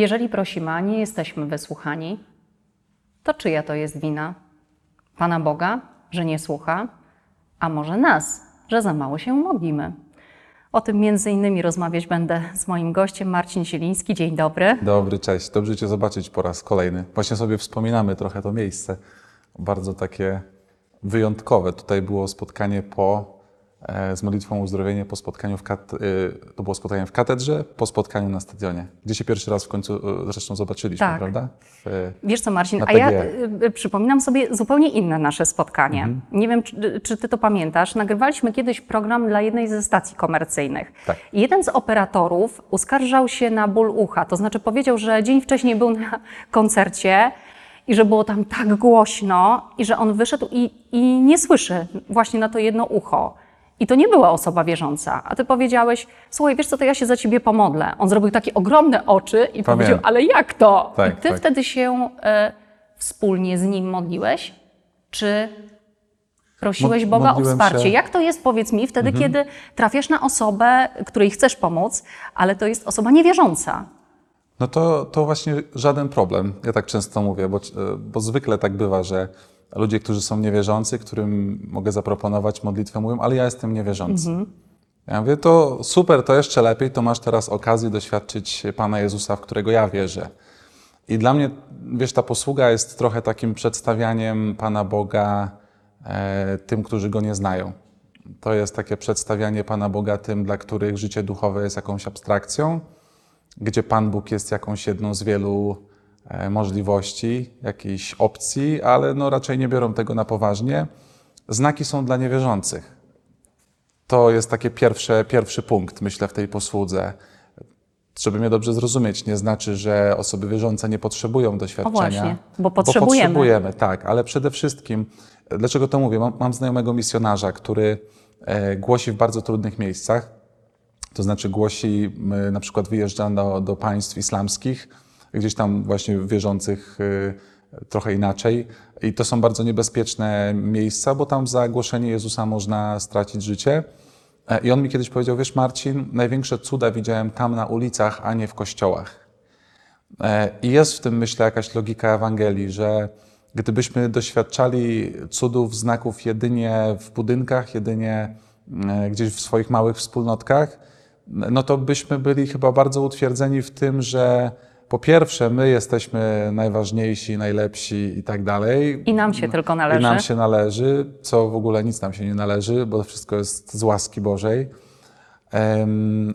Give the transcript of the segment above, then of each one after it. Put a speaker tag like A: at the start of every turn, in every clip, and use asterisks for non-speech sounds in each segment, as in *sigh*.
A: Jeżeli prosimy, a nie jesteśmy wysłuchani, to czyja to jest wina? Pana Boga, że nie słucha, a może nas, że za mało się modlimy? O tym między innymi rozmawiać będę z moim gościem Marcin Zieliński. Dzień dobry.
B: Dobry, cześć. Dobrze Cię zobaczyć po raz kolejny. Właśnie sobie wspominamy trochę to miejsce. Bardzo takie wyjątkowe. Tutaj było spotkanie po, z modlitwą uzdrowienie po spotkaniu w kat- e, to było spotkanie w katedrze, po spotkaniu na stadionie, gdzie się pierwszy raz w końcu e, zresztą zobaczyliśmy,
A: Tak.
B: prawda? W,
A: Wiesz co, Marcin, a ja y, y, przypominam sobie zupełnie inne nasze spotkanie.
B: Mhm.
A: Nie wiem, czy, czy ty to pamiętasz. Nagrywaliśmy kiedyś program dla jednej ze stacji komercyjnych.
B: Tak.
A: I jeden z operatorów uskarżał się na ból ucha. To znaczy powiedział, że dzień wcześniej był na koncercie i że było tam tak głośno i że on wyszedł i, i nie słyszy właśnie na to jedno ucho. I to nie była osoba wierząca. A ty powiedziałeś, słuchaj, wiesz co, to ja się za ciebie pomodlę. On zrobił takie ogromne oczy i powiedział, ale jak to?
B: Tak,
A: I ty
B: tak.
A: wtedy się e, wspólnie z nim modliłeś? Czy prosiłeś Boga o wsparcie?
B: się- Mhm.
A: Jak to jest, powiedz mi, wtedy, kiedy trafiasz na osobę, której chcesz pomóc, ale to jest osoba niewierząca?
B: No to, to właśnie żaden problem. Ja tak często mówię, bo, bo zwykle tak bywa, że ludzie, którzy są niewierzący, którym mogę zaproponować modlitwę, mówią, ale ja jestem niewierzący. Ja mówię, to super, to jeszcze lepiej, to masz teraz okazję doświadczyć Pana Jezusa, w którego ja wierzę. I dla mnie, wiesz, ta posługa jest trochę takim przedstawianiem Pana Boga e, tym, którzy Go nie znają. To jest takie przedstawianie Pana Boga tym, dla których życie duchowe jest jakąś abstrakcją, gdzie Pan Bóg jest jakąś jedną z wielu możliwości, jakiejś opcji, ale no raczej nie biorą tego na poważnie. Znaki są dla niewierzących. To jest taki pierwszy, pierwszy punkt, myślę, w tej posłudze. Żeby mnie dobrze zrozumieć, nie znaczy, że osoby wierzące nie potrzebują doświadczenia.
A: właśnie, bo potrzebujemy.
B: Bo potrzebujemy, tak, ale przede wszystkim, dlaczego to mówię? Mam, mam znajomego misjonarza, który e, głosi w bardzo trudnych miejscach. To znaczy głosi, na przykład wyjeżdża do, do państw islamskich, gdzieś tam właśnie wierzących y, trochę inaczej. I to są bardzo niebezpieczne miejsca, bo tam za głoszenie Jezusa można stracić życie. E, I on mi kiedyś powiedział, wiesz Marcin, największe cuda widziałem tam na ulicach, a nie w kościołach. E, I jest w tym, myślę, jakaś logika Ewangelii, że gdybyśmy doświadczali cudów, znaków jedynie w budynkach, jedynie e, gdzieś w swoich małych wspólnotkach, no to byśmy byli chyba bardzo utwierdzeni w tym, że po pierwsze my jesteśmy najważniejsi, najlepsi i tak dalej.
A: I nam się tylko należy.
B: I nam się należy, co w ogóle nic nam się nie należy, bo to wszystko jest z łaski Bożej.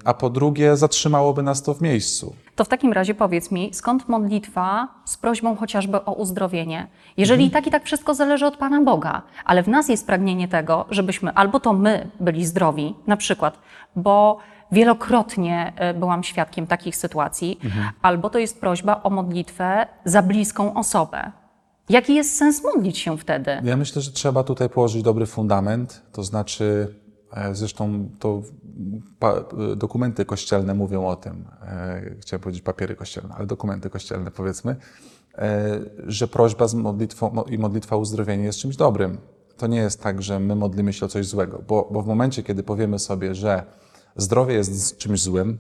B: A po drugie, zatrzymałoby nas to w miejscu.
A: To w takim razie powiedz mi, skąd modlitwa z prośbą chociażby o uzdrowienie? Jeżeli i tak i tak wszystko zależy od Pana Boga, ale w nas jest pragnienie tego, żebyśmy albo to my byli zdrowi, na przykład, bo wielokrotnie e, byłam świadkiem takich sytuacji, albo to jest prośba o modlitwę za bliską osobę. Jaki jest sens modlić się wtedy?
B: Ja myślę, że trzeba tutaj położyć dobry fundament, to znaczy, e, zresztą to dokumenty kościelne mówią o tym, e, chciałem powiedzieć papiery kościelne, ale dokumenty kościelne powiedzmy, e, że prośba z modlitwą mo- i modlitwa o uzdrowienie jest czymś dobrym. To nie jest tak, że my modlimy się o coś złego, bo, bo w momencie, kiedy powiemy sobie, że zdrowie jest czymś złym,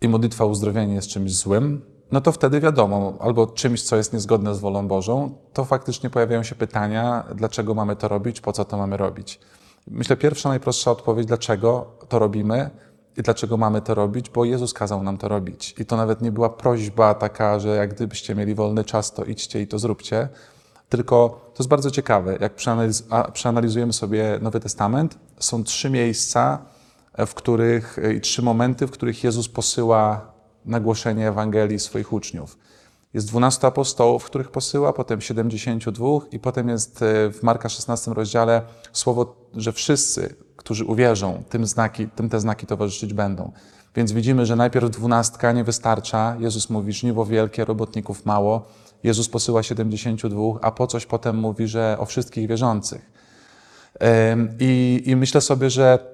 B: i modlitwa o uzdrowienie jest czymś złym, no to wtedy wiadomo, albo czymś, co jest niezgodne z wolą Bożą, to faktycznie pojawiają się pytania, dlaczego mamy to robić, po co to mamy robić. Myślę, pierwsza, najprostsza odpowiedź, dlaczego to robimy i dlaczego mamy to robić, bo Jezus kazał nam to robić. I to nawet nie była prośba taka, że jak gdybyście mieli wolny czas, to idźcie i to zróbcie. Tylko to jest bardzo ciekawe. Jak przeanaliz- przeanalizujemy sobie Nowy Testament, są trzy miejsca, w których, i trzy momenty, w których Jezus posyła na głoszenie Ewangelii swoich uczniów. Jest 12 apostołów, których posyła, potem 72 i potem jest e, w Marka 16 rozdziale słowo, że wszyscy, którzy uwierzą, tym, znaki, tym te znaki towarzyszyć będą. Więc widzimy, że najpierw dwunastka nie wystarcza. Jezus mówi, żniwo wielkie, robotników mało. Jezus posyła 72, a po coś potem mówi, że o wszystkich wierzących. I, I myślę sobie, że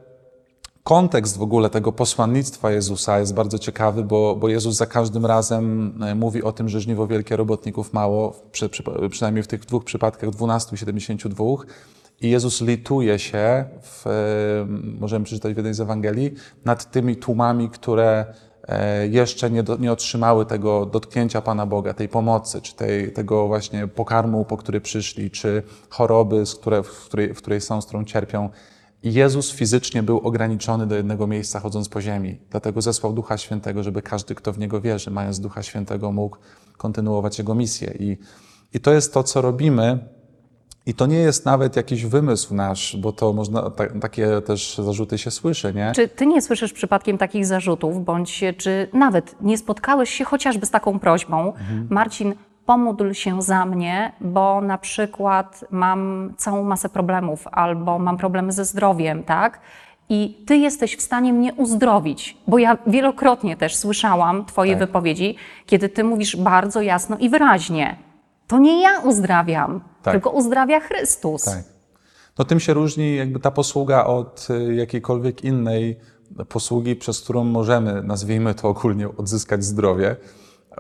B: kontekst w ogóle tego posłannictwa Jezusa jest bardzo ciekawy, bo, bo Jezus za każdym razem e, mówi o tym, że żniwo wielkie, robotników mało, przy, przy, przynajmniej w tych dwóch przypadkach 12 i 72. I Jezus lituje się, w, e, możemy przeczytać w jednej z Ewangelii, nad tymi tłumami, które e, jeszcze nie, do, nie otrzymały tego dotknięcia Pana Boga, tej pomocy, czy tej, tego właśnie pokarmu, po który przyszli, czy choroby, z które, w, której, w której są, z którą cierpią. Jezus fizycznie był ograniczony do jednego miejsca, chodząc po ziemi. Dlatego zesłał Ducha Świętego, żeby każdy, kto w Niego wierzy, mając Ducha Świętego, mógł kontynuować Jego misję. I, i to jest to, co robimy. I to nie jest nawet jakiś wymysł nasz, bo to można, ta, takie też zarzuty się słyszy, nie?
A: Czy ty nie słyszysz przypadkiem takich zarzutów, bądź czy nawet nie spotkałeś się chociażby z taką prośbą, Marcin, pomódl się za mnie, bo na przykład mam całą masę problemów albo mam problemy ze zdrowiem, tak? I ty jesteś w stanie mnie uzdrowić, bo ja wielokrotnie też słyszałam twoje
B: Tak.
A: wypowiedzi, kiedy ty mówisz bardzo jasno i wyraźnie. To nie ja uzdrawiam,
B: Tak.
A: tylko uzdrawia Chrystus.
B: Tak. No tym się różni jakby ta posługa od y, jakiejkolwiek innej posługi, przez którą możemy, nazwijmy to ogólnie, odzyskać zdrowie,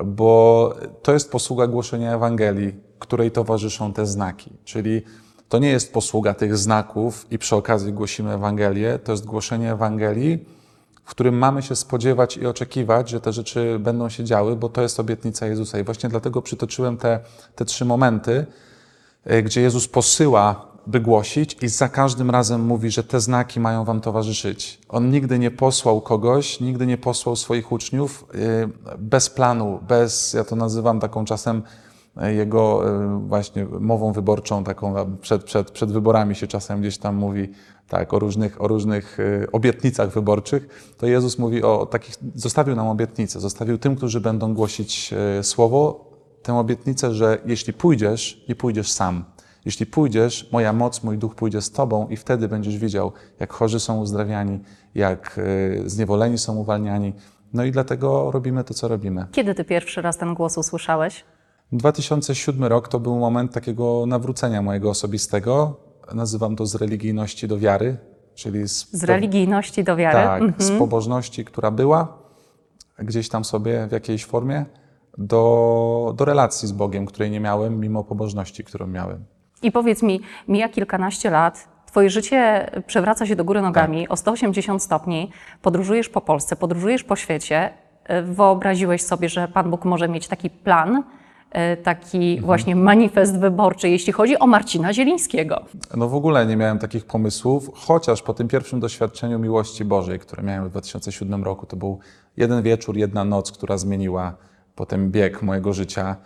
B: bo to jest posługa głoszenia Ewangelii, której towarzyszą te znaki. Czyli to nie jest posługa tych znaków i przy okazji głosimy Ewangelię, to jest głoszenie Ewangelii, w którym mamy się spodziewać i oczekiwać, że te rzeczy będą się działy, bo to jest obietnica Jezusa. I właśnie dlatego przytoczyłem te, te trzy momenty, e, gdzie Jezus posyła, by głosić, i za każdym razem mówi, że te znaki mają wam towarzyszyć. On nigdy nie posłał kogoś, nigdy nie posłał swoich uczniów e, bez planu, bez, ja to nazywam taką czasem e, jego e, właśnie mową wyborczą, taką przed, przed, przed wyborami się czasem gdzieś tam mówi tak, o różnych, o różnych obietnicach wyborczych, to Jezus mówi o takich, zostawił nam obietnicę, zostawił tym, którzy będą głosić Słowo, tę obietnicę, że jeśli pójdziesz, nie pójdziesz sam. Jeśli pójdziesz, moja moc, mój duch pójdzie z tobą i wtedy będziesz widział, jak chorzy są uzdrawiani, jak e, zniewoleni są uwalniani. No i dlatego robimy to, co robimy.
A: Kiedy ty pierwszy raz ten głos usłyszałeś?
B: 2007 rok to był moment takiego nawrócenia mojego osobistego. Nazywam to z religijności do wiary, czyli z,
A: Z religijności do wiary?
B: tak,
A: Mhm.
B: z pobożności, która była gdzieś tam sobie w jakiejś formie, do, do relacji z Bogiem, której nie miałem, mimo pobożności, którą miałem.
A: I powiedz mi, mija kilkanaście lat, twoje życie przewraca się do góry nogami
B: Tak.
A: o 180 stopni, podróżujesz po Polsce, podróżujesz po świecie. E, Wyobraziłeś sobie, że Pan Bóg może mieć taki plan, e, taki
B: Mhm.
A: właśnie manifest wyborczy, jeśli chodzi o Marcina Zielińskiego.
B: No w ogóle nie miałem takich pomysłów, chociaż po tym pierwszym doświadczeniu miłości Bożej, które miałem w 2007 roku, to był jeden wieczór, jedna noc, która zmieniła potem bieg mojego życia,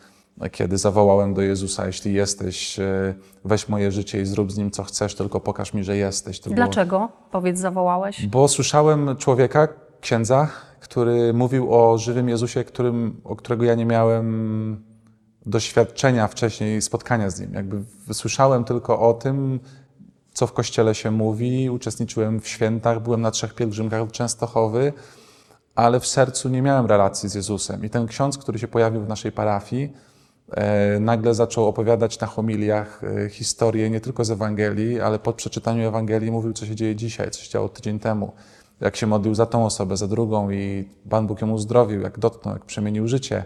B: kiedy zawołałem do Jezusa, jeśli jesteś, e, weź moje życie i zrób z nim co chcesz, tylko pokaż mi, że jesteś. To było-
A: Dlaczego? Powiedz, zawołałeś?
B: Bo słyszałem człowieka, księdza, który mówił o żywym Jezusie, którym, o którego ja nie miałem doświadczenia wcześniej, spotkania z nim. Jakby słyszałem tylko o tym, co w kościele się mówi, uczestniczyłem w świętach, byłem na trzech pielgrzymkach Częstochowy, ale w sercu nie miałem relacji z Jezusem. I ten ksiądz, który się pojawił w naszej parafii, e, nagle zaczął opowiadać na homiliach e, historię nie tylko z Ewangelii, ale po przeczytaniu Ewangelii mówił, co się dzieje dzisiaj, co się działo tydzień temu. Jak się modlił za tą osobę, za drugą i Pan Bóg ją uzdrowił, jak dotknął, jak przemienił życie.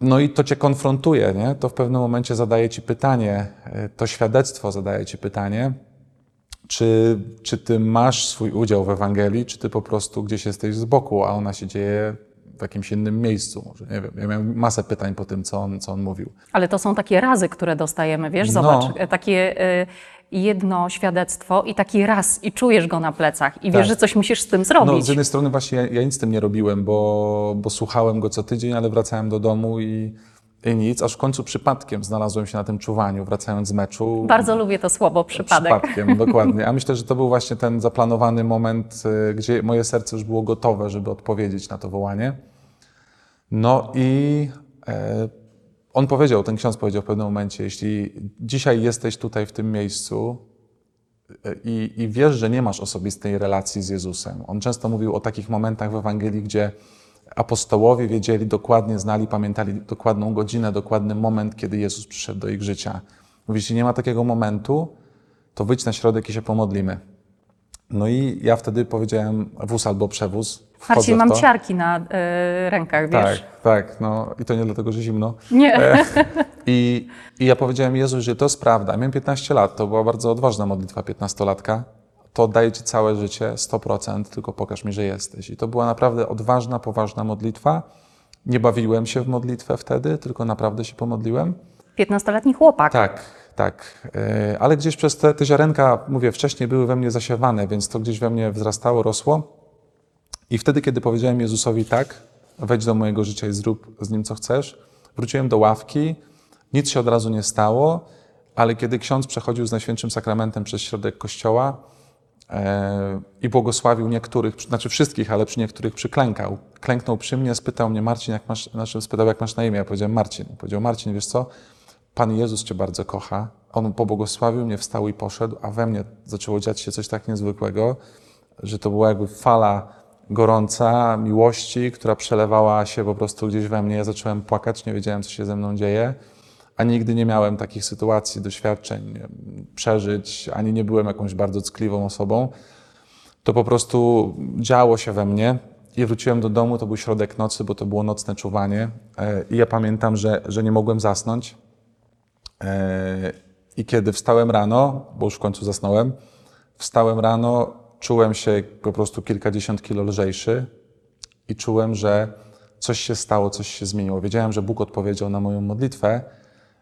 B: No i to cię konfrontuje, nie? To w pewnym momencie zadaje ci pytanie, e, to świadectwo zadaje ci pytanie, czy, czy ty masz swój udział w Ewangelii, czy ty po prostu gdzieś jesteś z boku, a ona się dzieje w jakimś innym miejscu. Może nie wiem. Ja miałem masę pytań po tym, co on, co on mówił.
A: Ale to są takie razy, które dostajemy, wiesz,
B: No.
A: zobacz, e, takie e, jedno świadectwo i taki raz i czujesz go na plecach i wiesz,
B: Tak.
A: że coś musisz z tym
B: No,
A: zrobić.
B: z jednej strony właśnie ja, ja nic z tym nie robiłem, bo, bo słuchałem go co tydzień, ale wracałem do domu i, i nic, aż w końcu przypadkiem znalazłem się na tym czuwaniu, wracając z meczu.
A: Bardzo lubię to słowo przypadek.
B: Przypadkiem, *laughs* dokładnie. A myślę, że to był właśnie ten zaplanowany moment, y, gdzie moje serce już było gotowe, żeby odpowiedzieć na to wołanie. No i e, on powiedział, ten ksiądz powiedział w pewnym momencie, jeśli dzisiaj jesteś tutaj w tym miejscu e, i, i wiesz, że nie masz osobistej relacji z Jezusem. On często mówił o takich momentach w Ewangelii, gdzie apostołowie wiedzieli dokładnie, znali, pamiętali dokładną godzinę, dokładny moment, kiedy Jezus przyszedł do ich życia. Mówi, jeśli nie ma takiego momentu, to wyjdź na środek i się pomodlimy. No i ja wtedy powiedziałem wóz albo przewóz.
A: Marcin, mam ciarki na e, rękach, wiesz?
B: Tak, tak, no i to nie dlatego, że zimno.
A: Nie.
B: E, I, I ja powiedziałem Jezu, że to jest prawda. Miałem 15 lat, to była bardzo odważna modlitwa 15-latka. To oddaję Ci całe życie, 100%, tylko pokaż mi, że jesteś. I to była naprawdę odważna, poważna modlitwa. Nie bawiłem się w modlitwę wtedy, tylko naprawdę się pomodliłem.
A: 15-letni chłopak.
B: Tak, tak. E, Ale gdzieś przez te, te ziarenka, mówię, wcześniej były we mnie zasiewane, więc to gdzieś we mnie wzrastało, rosło. I wtedy, kiedy powiedziałem Jezusowi tak, wejdź do mojego życia i zrób z nim co chcesz, wróciłem do ławki, nic się od razu nie stało, ale kiedy ksiądz przechodził z Najświętszym Sakramentem przez środek kościoła i błogosławił niektórych, znaczy wszystkich, ale przy niektórych przyklękał. Klęknął przy mnie, spytał mnie, Marcin, jak masz, znaczy spytał, jak masz na imię. Ja powiedziałem, Marcin. Powiedział, Marcin, wiesz co, Pan Jezus Cię bardzo kocha. On pobłogosławił mnie, wstał i poszedł, a we mnie zaczęło dziać się coś tak niezwykłego, że to była jakby fala gorąca miłości, która przelewała się po prostu gdzieś we mnie. Ja zacząłem płakać, nie wiedziałem, co się ze mną dzieje, a nigdy nie miałem takich sytuacji, doświadczeń, przeżyć, ani nie byłem jakąś bardzo ckliwą osobą. To po prostu działo się we mnie. I wróciłem do domu, to był środek nocy, bo to było nocne czuwanie. E, I ja pamiętam, że, że nie mogłem zasnąć. E, I kiedy wstałem rano, bo już w końcu zasnąłem, wstałem rano, czułem się po prostu kilkadziesiąt kilo lżejszy i czułem, że coś się stało, coś się zmieniło. Wiedziałem, że Bóg odpowiedział na moją modlitwę,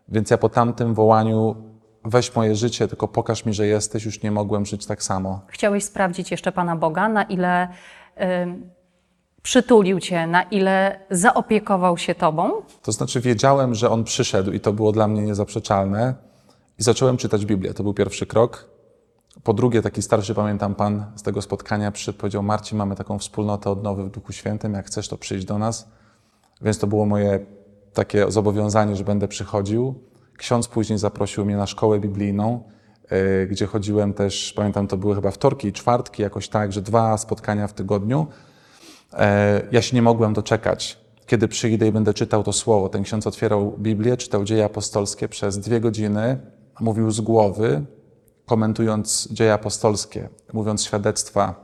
B: więc ja po tamtym wołaniu weź moje życie, tylko pokaż mi, że jesteś, już nie mogłem żyć tak samo.
A: Chciałeś sprawdzić jeszcze Pana Boga, na ile ym, przytulił Cię, na ile zaopiekował się Tobą?
B: To znaczy wiedziałem, że On przyszedł i to było dla mnie niezaprzeczalne i zacząłem czytać Biblię. To był pierwszy krok. Po drugie, taki starszy, pamiętam, pan z tego spotkania przyszedł, powiedział, Marcin, mamy taką wspólnotę odnowy w Duchu Świętym, jak chcesz, to przyjdź do nas. Więc to było moje takie zobowiązanie, że będę przychodził. Ksiądz później zaprosił mnie na szkołę biblijną, yy, gdzie chodziłem też, pamiętam, to były chyba wtorki i czwartki, jakoś tak, że dwa spotkania w tygodniu. E, Ja się nie mogłem doczekać, kiedy przyjdę i będę czytał to słowo. Ten ksiądz otwierał Biblię, czytał dzieje apostolskie przez dwie godziny, mówił z głowy, komentując dzieje apostolskie, mówiąc świadectwa.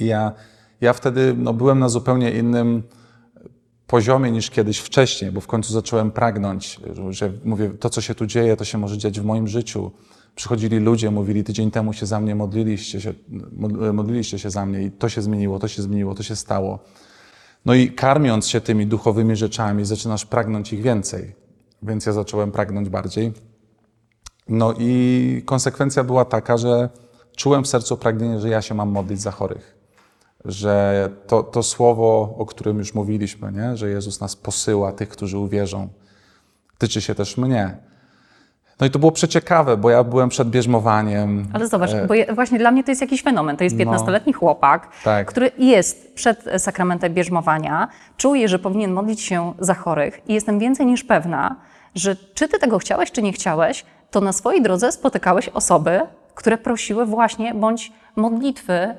B: I ja, ja wtedy no, byłem na zupełnie innym poziomie niż kiedyś wcześniej, bo w końcu zacząłem pragnąć, że mówię, to co się tu dzieje, to się może dziać w moim życiu. Przychodzili ludzie, mówili, tydzień temu się za mnie modliliście się, mod- modliliście się za mnie i to się zmieniło, to się zmieniło, to się stało. No i karmiąc się tymi duchowymi rzeczami, zaczynasz pragnąć ich więcej. Więc ja zacząłem pragnąć bardziej. No i konsekwencja była taka, że czułem w sercu pragnienie, że ja się mam modlić za chorych. Że to, to słowo, o którym już mówiliśmy, nie? że Jezus nas posyła, tych, którzy uwierzą, tyczy się też mnie. No i to było przeciekawe, bo ja byłem przed bierzmowaniem.
A: Ale zobacz,
B: E,
A: bo je, właśnie dla mnie to jest jakiś fenomen. To jest 15-letni chłopak,
B: Tak.
A: który jest przed sakramentem bierzmowania, czuje, że powinien modlić się za chorych i jestem więcej niż pewna, że czy ty tego chciałeś, czy nie chciałeś, to na swojej drodze spotykałeś osoby, które prosiły właśnie bądź modlitwy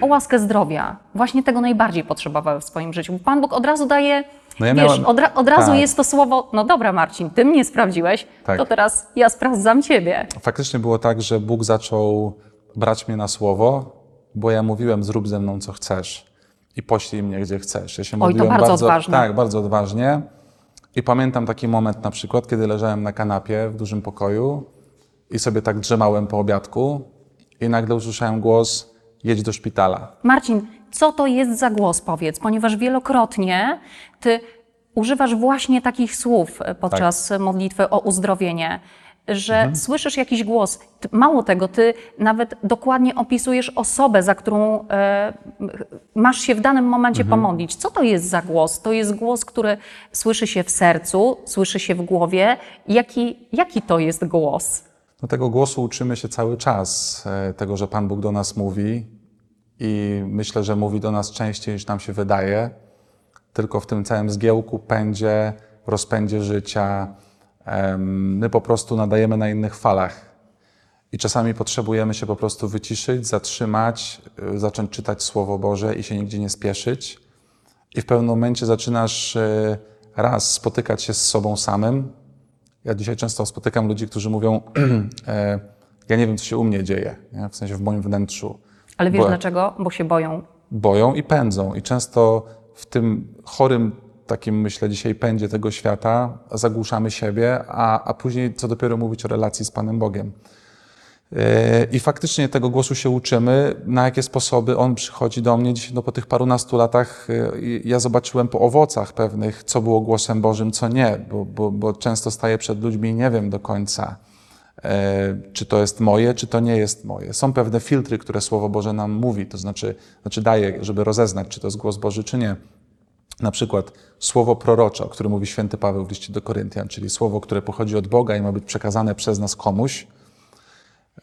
A: o łaskę zdrowia. Właśnie tego najbardziej potrzebowały w swoim życiu. Bo Pan Bóg od razu daje,
B: No ja
A: wiesz,
B: miałem-
A: od, ra- od razu
B: tak.
A: jest to słowo, no dobra Marcin, ty mnie sprawdziłeś,
B: Tak.
A: to teraz ja sprawdzam ciebie.
B: Faktycznie było tak, że Bóg zaczął brać mnie na słowo, bo ja mówiłem, zrób ze mną co chcesz i poślij mnie gdzie chcesz. Ja się
A: Oj, to
B: modliłem
A: bardzo odważne.
B: Tak, bardzo odważnie. I pamiętam taki moment na przykład, kiedy leżałem na kanapie w dużym pokoju i sobie tak drzemałem po obiadku i nagle usłyszałem głos, jedź do szpitala.
A: Marcin, co to jest za głos, powiedz, ponieważ wielokrotnie ty używasz właśnie takich słów e, podczas modlitwy o uzdrowienie, że słyszysz jakiś głos. Mało tego, ty nawet dokładnie opisujesz osobę, za którą e, masz się w danym momencie pomodlić. Co to jest za głos? To jest głos, który słyszy się w sercu, słyszy się w głowie. Jaki, jaki to jest głos?
B: No tego głosu uczymy się cały czas, e, tego, że Pan Bóg do nas mówi i myślę, że mówi do nas częściej niż nam się wydaje, tylko w tym całym zgiełku, pędzie, rozpędzie życia, my po prostu nadajemy na innych falach. I czasami potrzebujemy się po prostu wyciszyć, zatrzymać, y, zacząć czytać Słowo Boże i się nigdzie nie spieszyć. I w pewnym momencie zaczynasz y, raz spotykać się z sobą samym. Ja dzisiaj często spotykam ludzi, którzy mówią: *clears throat* e, Ja nie wiem, co się u mnie dzieje, nie? w sensie w moim wnętrzu.
A: Ale wiesz
B: Bo-
A: dlaczego? Bo się boją.
B: boją i pędzą. I często w tym chorym, takim myślę dzisiaj pędzie tego świata zagłuszamy siebie, a, a później co dopiero mówić o relacji z Panem Bogiem. E, I faktycznie tego głosu się uczymy. Na jakie sposoby on przychodzi do mnie dzisiaj, no po tych parunastu latach, e, ja zobaczyłem po owocach pewnych, co było głosem Bożym, co nie, bo, bo, bo często staję przed ludźmi i nie wiem do końca, e, czy to jest moje, czy to nie jest moje. Są pewne filtry, które Słowo Boże nam mówi, to znaczy, znaczy daje, żeby rozeznać, czy to jest głos Boży, czy nie. Na przykład słowo prorocze, o którym mówi święty Paweł w liście do Koryntian, czyli słowo, które pochodzi od Boga i ma być przekazane przez nas komuś.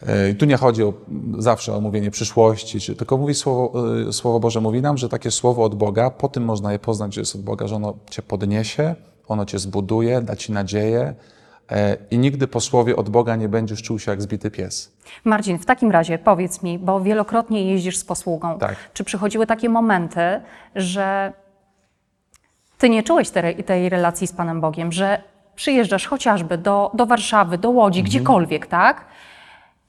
B: E, I tu nie chodzi o, zawsze o mówienie przyszłości, czy, tylko mówi słowo, e, słowo Boże mówi nam, że takie słowo od Boga, po tym można je poznać, że jest od Boga, że ono cię podniesie, ono cię zbuduje, da ci nadzieję e, i nigdy po słowie od Boga nie będziesz czuł się jak zbity pies.
A: Marcin, w takim razie powiedz mi, bo wielokrotnie jeździsz z posługą,
B: Tak.
A: czy przychodziły takie momenty, że ty nie czułeś tej, tej relacji z Panem Bogiem, że przyjeżdżasz chociażby do, do Warszawy, do Łodzi, gdziekolwiek, tak?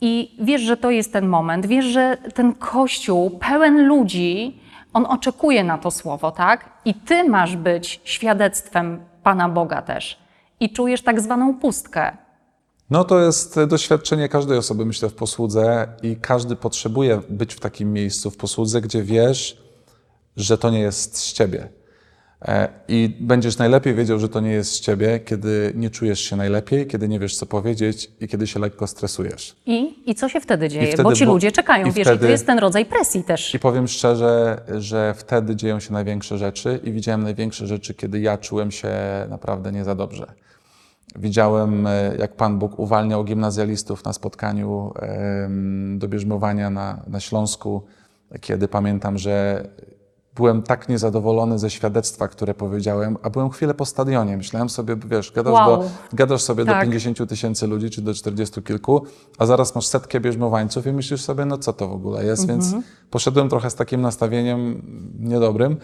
A: I wiesz, że to jest ten moment, wiesz, że ten kościół pełen ludzi, on oczekuje na to słowo, tak? I ty masz być świadectwem Pana Boga też. I czujesz tak zwaną pustkę.
B: No to jest doświadczenie każdej osoby, myślę, w posłudze i każdy potrzebuje być w takim miejscu w posłudze, gdzie wiesz, że to nie jest z ciebie. E, I będziesz najlepiej wiedział, że to nie jest z ciebie, kiedy nie czujesz się najlepiej, kiedy nie wiesz, co powiedzieć i kiedy się lekko stresujesz.
A: I, I co się wtedy dzieje?
B: wtedy
A: bo ci
B: bo-
A: ludzie czekają,
B: i
A: wiesz, i
B: wtedy-
A: to jest ten rodzaj presji też.
B: I powiem szczerze, że wtedy dzieją się największe rzeczy i widziałem największe rzeczy, kiedy ja czułem się naprawdę nie za dobrze. Widziałem, e, jak Pan Bóg uwalniał gimnazjalistów na spotkaniu do bierzmowania na, na Śląsku, kiedy pamiętam, że byłem tak niezadowolony ze świadectwa, które powiedziałem, a byłem chwilę po stadionie. Myślałem sobie, wiesz, gadasz,
A: Wow.
B: do, gadasz sobie do
A: Tak.
B: 50 tysięcy ludzi, czy do 40 kilku, a zaraz masz setkę bierzmowańców i myślisz sobie, no co to w ogóle jest, więc poszedłem trochę z takim nastawieniem niedobrym,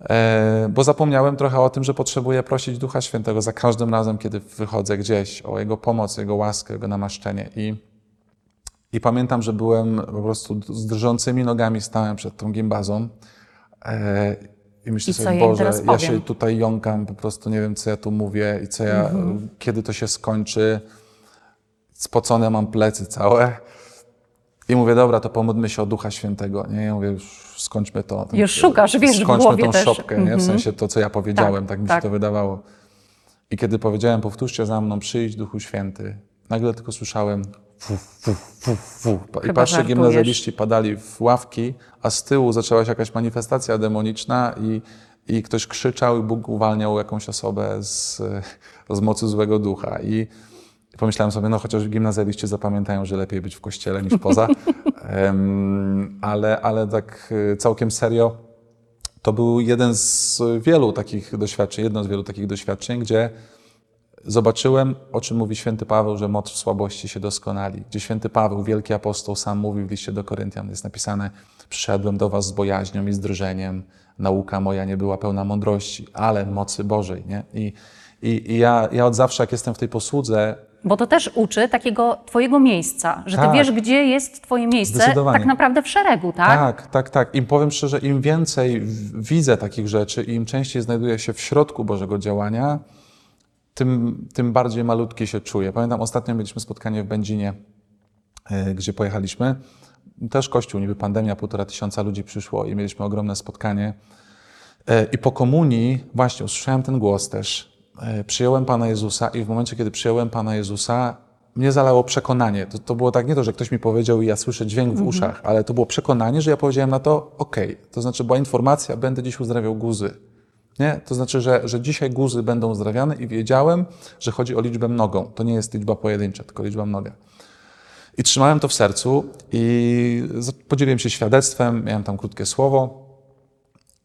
B: e, bo zapomniałem trochę o tym, że potrzebuję prosić Ducha Świętego za każdym razem, kiedy wychodzę gdzieś, o Jego pomoc, Jego łaskę, Jego namaszczenie i i pamiętam, że byłem po prostu z drżącymi nogami stałem przed tą gimbazą i myślę
A: I
B: sobie,
A: ja
B: Boże, ja się tutaj jąkam, po prostu nie wiem, co ja tu mówię i co ja,
A: Mhm.
B: kiedy to się skończy. Spocone mam plecy całe. I mówię, dobra, to pomódlmy się o Ducha Świętego. Nie, ja mówię, już skończmy to.
A: Już szukasz, wiesz, w
B: Skończmy
A: głowie
B: tą
A: też.
B: szopkę, nie? w
A: Mhm.
B: sensie to, co ja powiedziałem, tak,
A: Tak,
B: mi
A: tak.
B: się to wydawało. I kiedy powiedziałem, powtórzcie za mną, przyjdź Duchu Święty, nagle tylko słyszałem fu, fu, fu, fu. I
A: Chyba
B: patrzę,
A: żartujesz.
B: gimnazjaliści padali w ławki, a z tyłu zaczęła się jakaś manifestacja demoniczna i, i ktoś krzyczał i Bóg uwalniał jakąś osobę z, z mocy złego ducha. I pomyślałem sobie, no chociaż gimnazjaliści zapamiętają, że lepiej być w kościele niż poza. *laughs* Em, ale, ale tak y, całkiem serio, to był jeden z wielu takich doświadczeń, jedno z wielu takich doświadczeń, gdzie zobaczyłem, o czym mówi święty Paweł, że moc w słabości się doskonali. Gdzie święty Paweł, wielki apostoł, sam mówi w liście do Koryntian, jest napisane, przyszedłem do was z bojaźnią i z drżeniem, nauka moja nie była pełna mądrości, ale mocy Bożej. Nie? I, i, i ja, ja od zawsze, jak jestem w tej posłudze,
A: Bo to też uczy takiego twojego miejsca, że ty
B: Tak.
A: wiesz, gdzie jest twoje miejsce, tak naprawdę w szeregu, tak?
B: Tak, tak, tak. I powiem szczerze, im więcej widzę takich rzeczy i im częściej znajduję się w środku Bożego działania, tym, tym bardziej malutki się czuję. Pamiętam, ostatnio mieliśmy spotkanie w Będzinie, e, gdzie pojechaliśmy. Też kościół, niby pandemia, półtora tysiąca ludzi przyszło i mieliśmy ogromne spotkanie. E, I po komunii, właśnie, usłyszałem ten głos też. E, Przyjąłem Pana Jezusa i w momencie, kiedy przyjąłem Pana Jezusa, mnie zalało przekonanie. To, to było tak nie to, że ktoś mi powiedział i ja słyszę dźwięk w uszach, ale to było przekonanie, że ja powiedziałem na to okej. To znaczy była informacja, będę dziś uzdrawiał guzy. Nie? To znaczy, że, że dzisiaj guzy będą uzdrawiane i wiedziałem, że chodzi o liczbę mnogą. To nie jest liczba pojedyncza, tylko liczba mnoga. I trzymałem to w sercu i podzieliłem się świadectwem, miałem tam krótkie słowo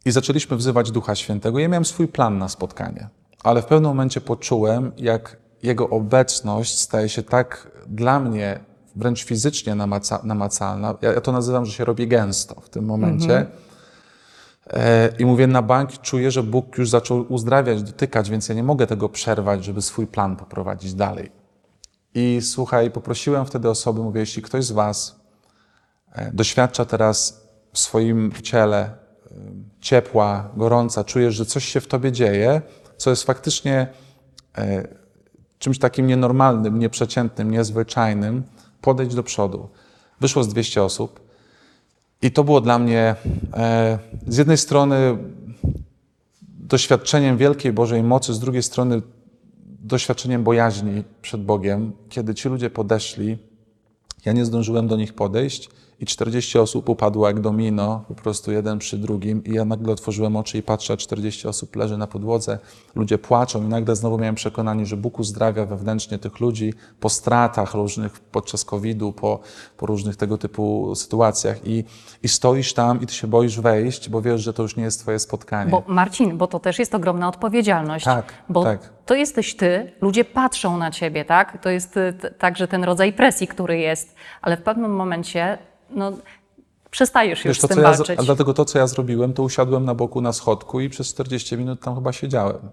B: i zaczęliśmy wzywać Ducha Świętego. Ja miałem swój plan na spotkanie, ale w pewnym momencie poczułem, jak Jego obecność staje się tak dla mnie wręcz fizycznie namaca, namacalna. Ja, ja to nazywam, że się robi gęsto w tym momencie. E, I mówię, na bank czuję, że Bóg już zaczął uzdrawiać, dotykać, więc ja nie mogę tego przerwać, żeby swój plan poprowadzić dalej. I słuchaj, poprosiłem wtedy osoby, mówię, jeśli ktoś z Was e, doświadcza teraz w swoim ciele e, ciepła, gorąca, czujesz, że coś się w Tobie dzieje, co jest faktycznie e, czymś takim nienormalnym, nieprzeciętnym, niezwyczajnym, podejść do przodu. Wyszło z 200 osób i to było dla mnie e, z jednej strony doświadczeniem wielkiej Bożej mocy, z drugiej strony doświadczeniem bojaźni przed Bogiem, kiedy ci ludzie podeszli, ja nie zdążyłem do nich podejść i 40 osób upadło jak domino, po prostu jeden przy drugim i ja nagle otworzyłem oczy i patrzę, a 40 osób leży na podłodze, ludzie płaczą i nagle znowu miałem przekonanie, że Bóg uzdrawia wewnętrznie tych ludzi po stratach różnych podczas COVID-u, po, po różnych tego typu sytuacjach i, i stoisz tam i ty się boisz wejść, bo wiesz, że to już nie jest twoje spotkanie.
A: Bo Marcin, bo to też jest ogromna odpowiedzialność.
B: Tak,
A: bo
B: tak.
A: to jesteś ty, ludzie patrzą na ciebie, tak? To jest y, także ten rodzaj presji, który jest, ale w pewnym momencie no, przestajesz już
B: Wiesz, to,
A: z tym
B: ja,
A: walczyć.
B: a dlatego to, co ja zrobiłem, to usiadłem na boku na schodku i przez 40 minut tam chyba siedziałem.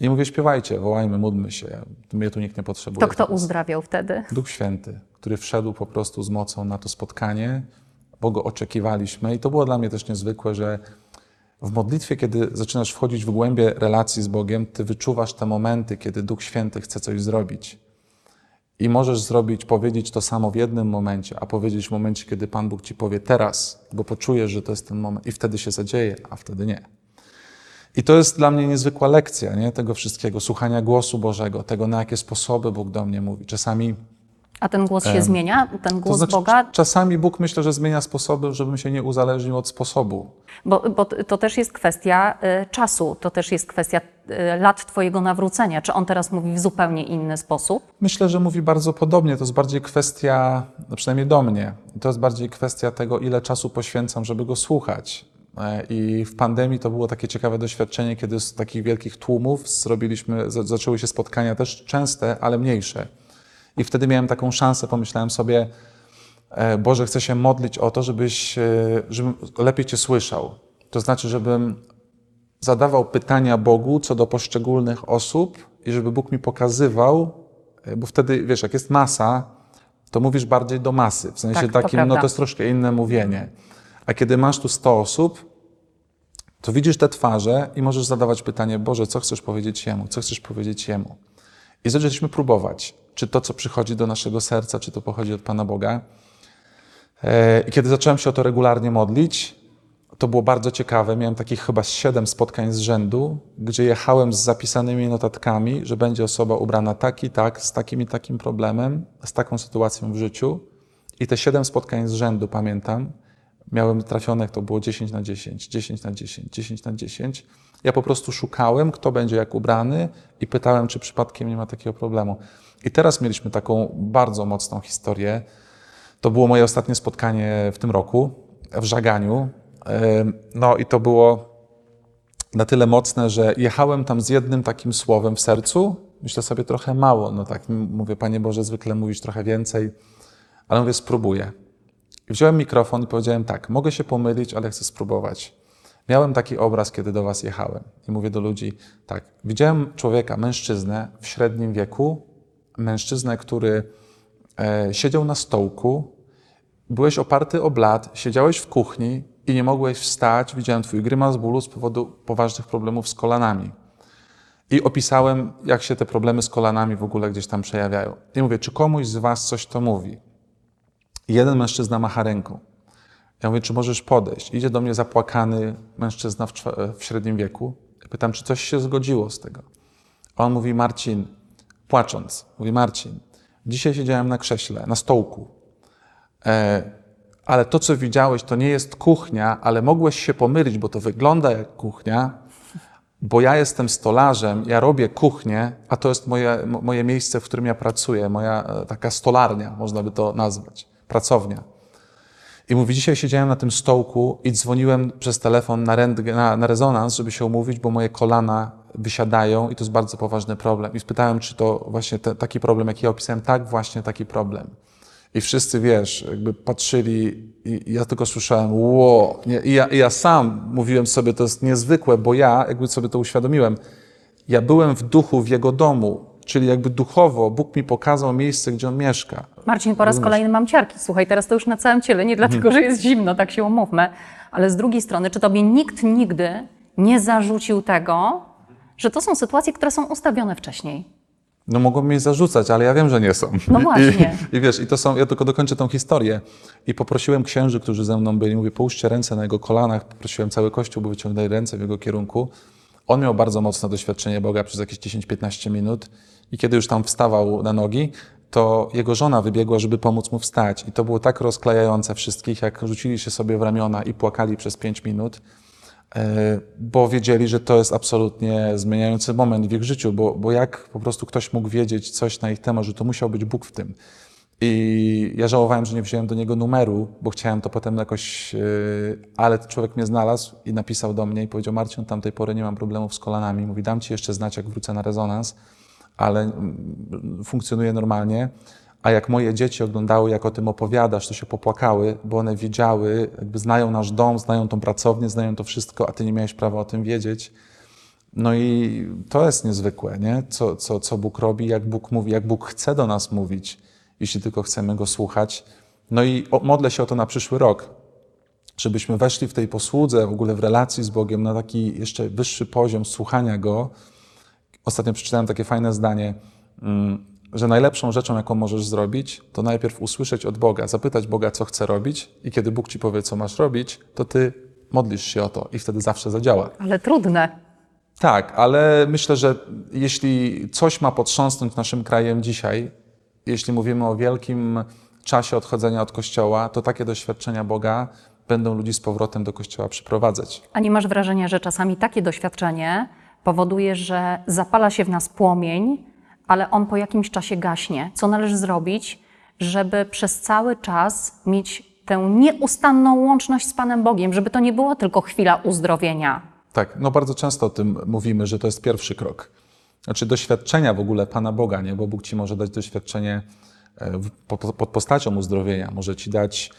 B: I mówię, śpiewajcie, wołajmy, módlmy się. Mnie tu nikt nie potrzebuje.
A: To kto
B: teraz.
A: uzdrawiał wtedy?
B: Duch Święty, który wszedł po prostu z mocą na to spotkanie, bo go oczekiwaliśmy. I to było dla mnie też niezwykłe, że w modlitwie, kiedy zaczynasz wchodzić w głębie relacji z Bogiem, ty wyczuwasz te momenty, kiedy Duch Święty chce coś zrobić. I możesz zrobić, powiedzieć to samo w jednym momencie, a powiedzieć w momencie, kiedy Pan Bóg ci powie teraz, bo poczujesz, że to jest ten moment i wtedy się zadzieje, a wtedy nie. I to jest dla mnie niezwykła lekcja nie? tego wszystkiego, słuchania głosu Bożego, tego, na jakie sposoby Bóg do mnie mówi. Czasami
A: A ten głos się zmienia? Ten głos
B: to znaczy,
A: Boga?
B: czasami Bóg myślę, że zmienia sposoby, żebym się nie uzależnił od sposobu.
A: Bo, bo to też jest kwestia y, czasu, to też jest kwestia y, lat Twojego nawrócenia. Czy on teraz mówi w zupełnie inny sposób?
B: Myślę, że mówi bardzo podobnie. To jest bardziej kwestia, no przynajmniej do mnie, to jest bardziej kwestia tego, ile czasu poświęcam, żeby go słuchać. E, I w pandemii to było takie ciekawe doświadczenie, kiedy z takich wielkich tłumów zrobiliśmy, za- zaczęły się spotkania też częste, ale mniejsze. I wtedy miałem taką szansę, pomyślałem sobie, e, Boże, chcę się modlić o to, żebyś, e, żebym lepiej Cię słyszał. To znaczy, żebym zadawał pytania Bogu co do poszczególnych osób i żeby Bóg mi pokazywał, e, bo wtedy, wiesz, jak jest masa, to mówisz bardziej do masy. W sensie
A: Tak, to
B: takim, no
A: prawda.
B: to jest troszkę inne mówienie. A kiedy masz tu 100 osób, to widzisz te twarze i możesz zadawać pytanie, Boże, co chcesz powiedzieć Jemu? Co chcesz powiedzieć Jemu? I zaczęliśmy próbować, czy to, co przychodzi do naszego serca, czy to pochodzi od Pana Boga. E, I kiedy zacząłem się o to regularnie modlić, to było bardzo ciekawe. Miałem takich chyba siedem spotkań z rzędu, gdzie jechałem z zapisanymi notatkami, że będzie osoba ubrana tak i tak, z takim i takim problemem, z taką sytuacją w życiu. I te siedem spotkań z rzędu pamiętam. Miałem trafionek, to było 10 na 10, 10 na 10, 10 na 10. Ja po prostu szukałem, kto będzie jak ubrany i pytałem, czy przypadkiem nie ma takiego problemu. I teraz mieliśmy taką bardzo mocną historię. To było moje ostatnie spotkanie w tym roku w Żaganiu. No i to było na tyle mocne, że jechałem tam z jednym takim słowem w sercu. Myślę sobie trochę mało. No tak, mówię, Panie Boże, zwykle mówisz trochę więcej, ale mówię, spróbuję. Wziąłem mikrofon i powiedziałem tak, mogę się pomylić, ale chcę spróbować. Miałem taki obraz, kiedy do Was jechałem i mówię do ludzi tak, widziałem człowieka, mężczyznę w średnim wieku, mężczyznę, który e, siedział na stołku, byłeś oparty o blat, siedziałeś w kuchni i nie mogłeś wstać, widziałem Twój grymas bólu z powodu poważnych problemów z kolanami. I opisałem, jak się te problemy z kolanami w ogóle gdzieś tam przejawiają. I mówię, czy komuś z Was coś to mówi? Jeden mężczyzna macha ręką. Ja mówię, czy możesz podejść? Idzie do mnie zapłakany mężczyzna w, w średnim wieku. Pytam, czy coś się zgodziło z tego. A on mówi, Marcin, płacząc, mówi, Marcin, dzisiaj siedziałem na krześle, na stołku, e, ale to, co widziałeś, to nie jest kuchnia, ale mogłeś się pomylić, bo to wygląda jak kuchnia, bo ja jestem stolarzem, ja robię kuchnię, a to jest moje, mo- moje miejsce, w którym ja pracuję, moja e, taka stolarnia, można by to nazwać, pracownia. I mówi, dzisiaj siedziałem na tym stołku i dzwoniłem przez telefon na, na, na rezonans, żeby się umówić, bo moje kolana wysiadają i to jest bardzo poważny problem. I spytałem, czy to właśnie te, taki problem, jaki ja opisałem, tak, właśnie taki problem. I wszyscy, wiesz, jakby patrzyli i i ja tylko słyszałem, ło, nie? I, ja, I ja sam mówiłem sobie, to jest niezwykłe, bo ja jakby sobie to uświadomiłem, ja byłem w duchu w jego domu, czyli jakby duchowo Bóg mi pokazał miejsce, gdzie on mieszka.
A: Marcin, po raz kolejny mam ciarki. Słuchaj, teraz to już na całym ciele, nie dlatego, że jest zimno, tak się umówmy. Ale z drugiej strony, czy tobie nikt nigdy nie zarzucił tego, że to są sytuacje, które są ustawione wcześniej?
B: No mogą mnie zarzucać, ale ja wiem, że nie są.
A: No właśnie.
B: I, I wiesz, i to są, ja tylko dokończę tą historię. I poprosiłem księży, którzy ze mną byli, mówię, połóżcie ręce na jego kolanach. Poprosiłem cały kościół, by wyciągnęli ręce w jego kierunku. On miał bardzo mocne doświadczenie Boga przez jakieś 10-15 minut i kiedy już tam wstawał na nogi, to jego żona wybiegła, żeby pomóc mu wstać. I to było tak rozklejające wszystkich, jak rzucili się sobie w ramiona i płakali przez 5 minut e, bo wiedzieli, że to jest absolutnie zmieniający moment w ich życiu, bo, bo jak po prostu ktoś mógł wiedzieć coś na ich temat, że to musiał być Bóg w tym. I ja żałowałem, że nie wziąłem do niego numeru, bo chciałem to potem jakoś, yy, ale człowiek mnie znalazł i napisał do mnie i powiedział, Marcin, od tamtej pory nie mam problemów z kolanami. Mówi, dam ci jeszcze znać, jak wrócę na rezonans, ale mm, funkcjonuje normalnie. A jak moje dzieci oglądały, jak o tym opowiadasz, to się popłakały, bo one wiedziały, jakby znają nasz dom, znają tą pracownię, znają to wszystko, a ty nie miałeś prawa o tym wiedzieć. No i to jest niezwykłe, nie? Co, co, co Bóg robi, jak Bóg mówi, jak Bóg chce do nas mówić, jeśli tylko chcemy Go słuchać. No i modlę się o to na przyszły rok, żebyśmy weszli w tej posłudze, w ogóle w relacji z Bogiem na taki jeszcze wyższy poziom słuchania Go. Ostatnio przeczytałem takie fajne zdanie, mm, że najlepszą rzeczą, jaką możesz zrobić, to najpierw usłyszeć od Boga, zapytać Boga, co chce robić i kiedy Bóg ci powie, co masz robić, to ty modlisz się o to i wtedy zawsze zadziała.
A: Ale trudne.
B: Tak, ale myślę, że jeśli coś ma potrząsnąć naszym krajem dzisiaj, jeśli mówimy o wielkim czasie odchodzenia od Kościoła, to takie doświadczenia Boga będą ludzi z powrotem do Kościoła przyprowadzać.
A: A nie masz wrażenia, że czasami takie doświadczenie powoduje, że zapala się w nas płomień, ale on po jakimś czasie gaśnie? Co należy zrobić, żeby przez cały czas mieć tę nieustanną łączność z Panem Bogiem, żeby to nie była tylko chwila uzdrowienia?
B: Tak, no bardzo często o tym mówimy, że to jest pierwszy krok. Znaczy doświadczenia w ogóle Pana Boga, nie? bo Bóg Ci może dać doświadczenie e, pod postacią uzdrowienia, może Ci dać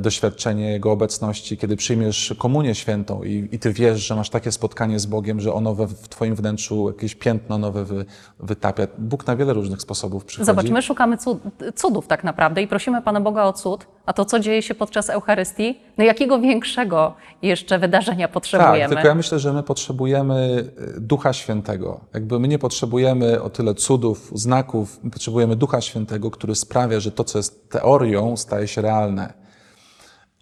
B: doświadczenie Jego obecności, kiedy przyjmiesz komunię świętą i, i Ty wiesz, że masz takie spotkanie z Bogiem, że ono we, w Twoim wnętrzu jakieś piętno nowe wy, wytapia. Bóg na wiele różnych sposobów przychodzi.
A: Zobacz, my szukamy cud, cudów tak naprawdę i prosimy Pana Boga o cud, a to, co dzieje się podczas Eucharystii, no jakiego większego jeszcze wydarzenia
B: Tak,
A: potrzebujemy?
B: tylko ja myślę, że my potrzebujemy y, Ducha Świętego. Jakby my nie potrzebujemy o tyle cudów, znaków, my potrzebujemy Ducha Świętego, który sprawia, że to, co jest teorią, staje się realne.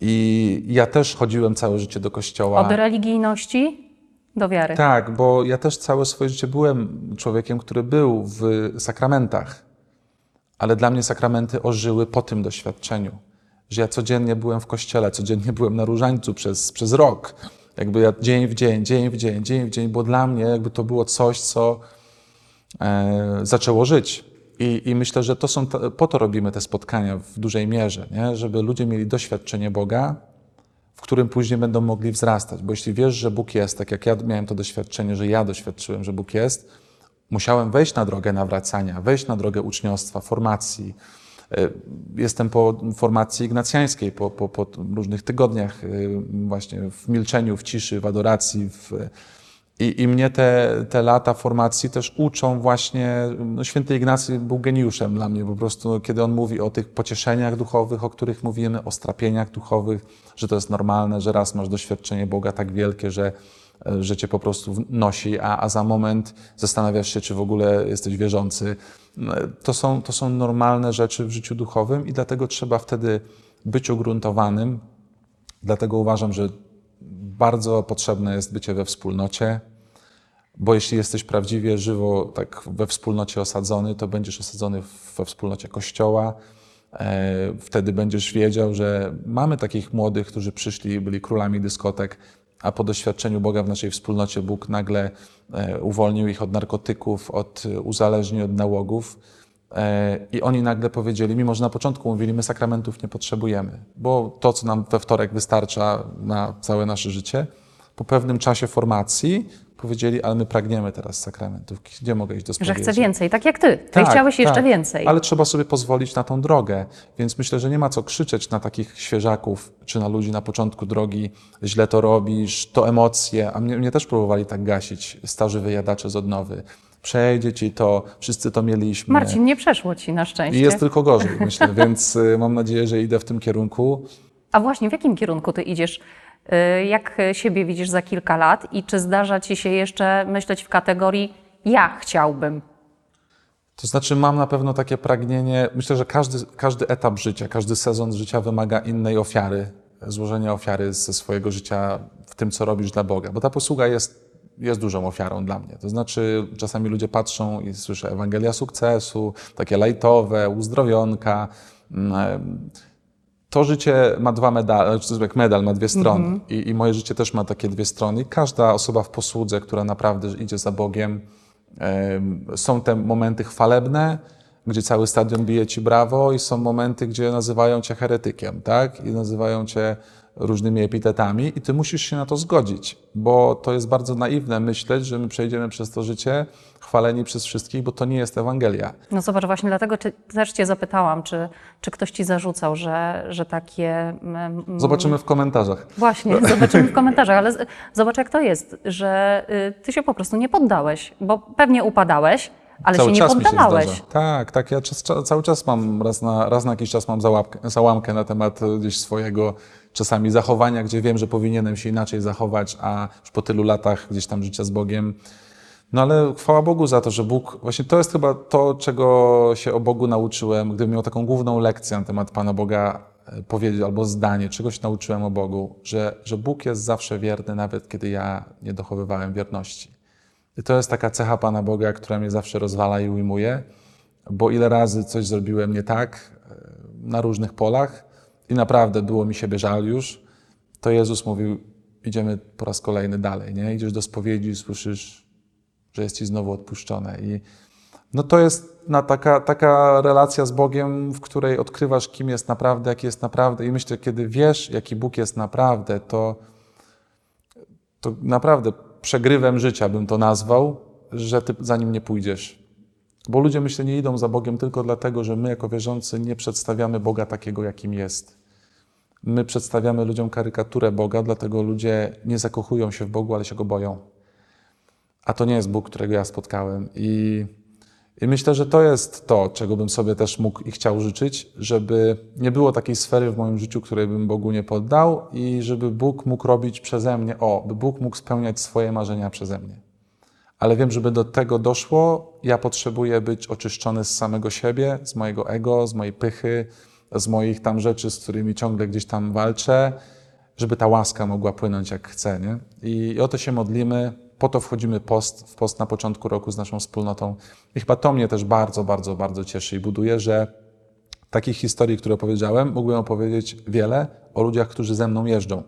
B: I ja też chodziłem całe życie do kościoła.
A: Od religijności do wiary.
B: Tak, bo ja też całe swoje życie byłem człowiekiem, który był w sakramentach, ale dla mnie sakramenty ożyły po tym doświadczeniu, że ja codziennie byłem w kościele, codziennie byłem na różańcu przez, przez rok. Jakby ja dzień w dzień, dzień w dzień, dzień w dzień, bo dla mnie jakby to było coś, co e, zaczęło żyć. I, I myślę, że to są, po to robimy te spotkania w dużej mierze, nie? żeby ludzie mieli doświadczenie Boga, w którym później będą mogli wzrastać. Bo jeśli wiesz, że Bóg jest, tak jak ja miałem to doświadczenie, że ja doświadczyłem, że Bóg jest, musiałem wejść na drogę nawracania, wejść na drogę uczniostwa, formacji. E, Jestem po formacji ignacjańskiej, po, po, po różnych tygodniach, e, właśnie w milczeniu, w ciszy, w adoracji. W, i, I mnie te, te lata formacji też uczą właśnie, no święty Ignacy był geniuszem dla mnie po prostu, kiedy on mówi o tych pocieszeniach duchowych, o których mówimy, o strapieniach duchowych, że to jest normalne, że raz masz doświadczenie Boga tak wielkie, że, że cię po prostu nosi, a, a za moment zastanawiasz się, czy w ogóle jesteś wierzący. No, To są, to są normalne rzeczy w życiu duchowym i dlatego trzeba wtedy być ugruntowanym. Dlatego uważam, że bardzo potrzebne jest bycie we wspólnocie, bo jeśli jesteś prawdziwie żywo tak we wspólnocie osadzony, to będziesz osadzony we wspólnocie Kościoła. E, Wtedy będziesz wiedział, że mamy takich młodych, którzy przyszli i byli królami dyskotek, a po doświadczeniu Boga w naszej wspólnocie Bóg nagle e, uwolnił ich od narkotyków, od e, uzależnień, od nałogów. I oni nagle powiedzieli, mimo że na początku mówili, my sakramentów nie potrzebujemy, bo to, co nam we wtorek wystarcza na całe nasze życie, po pewnym czasie formacji powiedzieli, ale my pragniemy teraz sakramentów. Gdzie mogę iść do
A: Że
B: spowiedzi?
A: chce więcej, tak jak ty. Ty
B: Tak,
A: chciałeś jeszcze
B: tak.
A: więcej.
B: Ale trzeba sobie pozwolić na tą drogę. Więc myślę, że nie ma co krzyczeć na takich świeżaków, czy na ludzi na początku drogi, źle to robisz, to emocje. A mnie, mnie też próbowali tak gasić, starzy wyjadacze z odnowy. Przejdzie ci to, wszyscy to mieliśmy.
A: Marcin, nie przeszło ci na szczęście.
B: I jest tylko gorzej, myślę, więc y, mam nadzieję, że idę w tym kierunku.
A: A właśnie, w jakim kierunku ty idziesz? Y, Jak siebie widzisz za kilka lat i czy zdarza ci się jeszcze myśleć w kategorii ja chciałbym?
B: To znaczy, mam na pewno takie pragnienie. Myślę, że każdy, każdy etap życia, każdy sezon życia wymaga innej ofiary, złożenia ofiary ze swojego życia w tym, co robisz dla Boga. Bo ta posługa jest, jest dużą ofiarą dla mnie. To znaczy, czasami ludzie patrzą i słyszę Ewangelia sukcesu, takie lajtowe, uzdrowionka. Mm, To życie ma dwa medale, znaczy jak medal ma dwie strony I, i moje życie też ma takie dwie strony. I każda osoba w posłudze, która naprawdę idzie za Bogiem, em, są te momenty chwalebne, gdzie cały stadion bije ci brawo i są momenty, gdzie nazywają cię heretykiem, tak? I nazywają cię różnymi epitetami i ty musisz się na to zgodzić, bo to jest bardzo naiwne myśleć, że my przejdziemy przez to życie chwaleni przez wszystkich, bo to nie jest Ewangelia.
A: No zobacz, właśnie dlatego czy, też Cię zapytałam, czy, czy ktoś Ci zarzucał, że, że takie... mm,
B: Zobaczymy w komentarzach.
A: Właśnie, *laughs* zobaczymy w komentarzach, ale zobacz jak to jest, że y, Ty się po prostu nie poddałeś, bo pewnie upadałeś, ale się nie
B: czas mi się
A: poddawałeś.
B: zdarza. Tak, tak. Ja czas, cza- cały czas mam, raz na, raz na jakiś czas mam załapkę, załamkę na temat e, gdzieś swojego czasami zachowania, gdzie wiem, że powinienem się inaczej zachować, a już po tylu latach gdzieś tam życia z Bogiem. No ale chwała Bogu za to, że Bóg, właśnie to jest chyba to, czego się o Bogu nauczyłem, gdybym miał taką główną lekcję na temat Pana Boga e, powiedzieć, albo zdanie, czegoś nauczyłem o Bogu, że, że Bóg jest zawsze wierny, nawet kiedy ja nie dochowywałem wierności. I to jest taka cecha Pana Boga, która mnie zawsze rozwala i ujmuje, bo ile razy coś zrobiłem nie tak e, na różnych polach i naprawdę było mi siebie żal już, to Jezus mówił, idziemy po raz kolejny dalej, nie? Idziesz do spowiedzi słyszysz, że jest ci znowu odpuszczone. I no to jest na taka, taka relacja z Bogiem, w której odkrywasz, kim jest naprawdę, jaki jest naprawdę. I myślę, kiedy wiesz, jaki Bóg jest naprawdę, to, to naprawdę przegrywem życia bym to nazwał, że ty za nim nie pójdziesz. Bo ludzie, myślę, nie idą za Bogiem tylko dlatego, że my jako wierzący nie przedstawiamy Boga takiego, jakim jest. My przedstawiamy ludziom karykaturę Boga, dlatego ludzie nie zakochują się w Bogu, ale się Go boją. A to nie jest Bóg, którego ja spotkałem. I, I myślę, że to jest to, czego bym sobie też mógł i chciał życzyć, żeby nie było takiej sfery w moim życiu, której bym Bogu nie poddał i żeby Bóg mógł robić przeze mnie, o, by Bóg mógł spełniać swoje marzenia przeze mnie. Ale wiem, żeby do tego doszło, ja potrzebuję być oczyszczony z samego siebie, z mojego ego, z mojej pychy, z moich tam rzeczy, z którymi ciągle gdzieś tam walczę, żeby ta łaska mogła płynąć jak chce. Nie? I, I o to się modlimy. Po to wchodzimy post, w post na początku roku z naszą wspólnotą. I chyba to mnie też bardzo, bardzo, bardzo cieszy i buduje, że takich historii, które opowiedziałem, mógłbym opowiedzieć wiele o ludziach, którzy ze mną jeżdżą,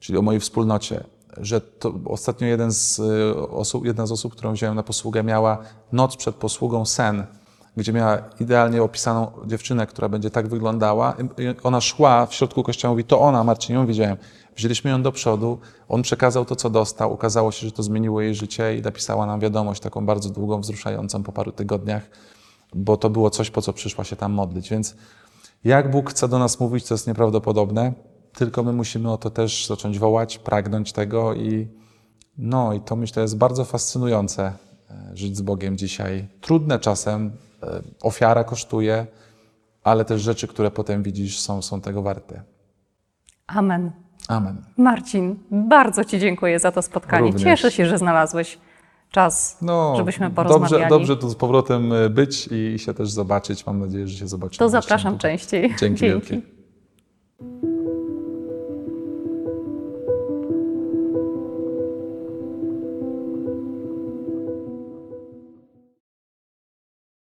B: czyli o mojej wspólnocie. Że to ostatnio jeden z y, osób, jedna z osób, którą wziąłem na posługę, miała noc przed posługą sen, gdzie miała idealnie opisaną dziewczynę, która będzie tak wyglądała. Ona szła w środku kościoła, mówi, to ona, Marcin, ją widziałem. Wzięliśmy ją do przodu, on przekazał to, co dostał. Okazało się, że to zmieniło jej życie i napisała nam wiadomość taką bardzo długą, wzruszającą po paru tygodniach, bo to było coś, po co przyszła się tam modlić. Więc jak Bóg chce do nas mówić, to jest nieprawdopodobne, tylko my musimy o to też zacząć wołać, pragnąć tego i no i to myślę jest bardzo fascynujące e, żyć z Bogiem dzisiaj. Trudne czasem, ofiara kosztuje, ale też rzeczy, które potem widzisz są, są tego warte.
A: Amen.
B: Amen.
A: Marcin, bardzo Ci dziękuję za to spotkanie.
B: Również.
A: Cieszę się, że znalazłeś czas,
B: No,
A: żebyśmy porozmawiali.
B: Dobrze, dobrze tu z powrotem e, być i się też zobaczyć. Mam nadzieję, że się zobaczymy.
A: To zapraszam częściej.
B: Dzięki wielkie.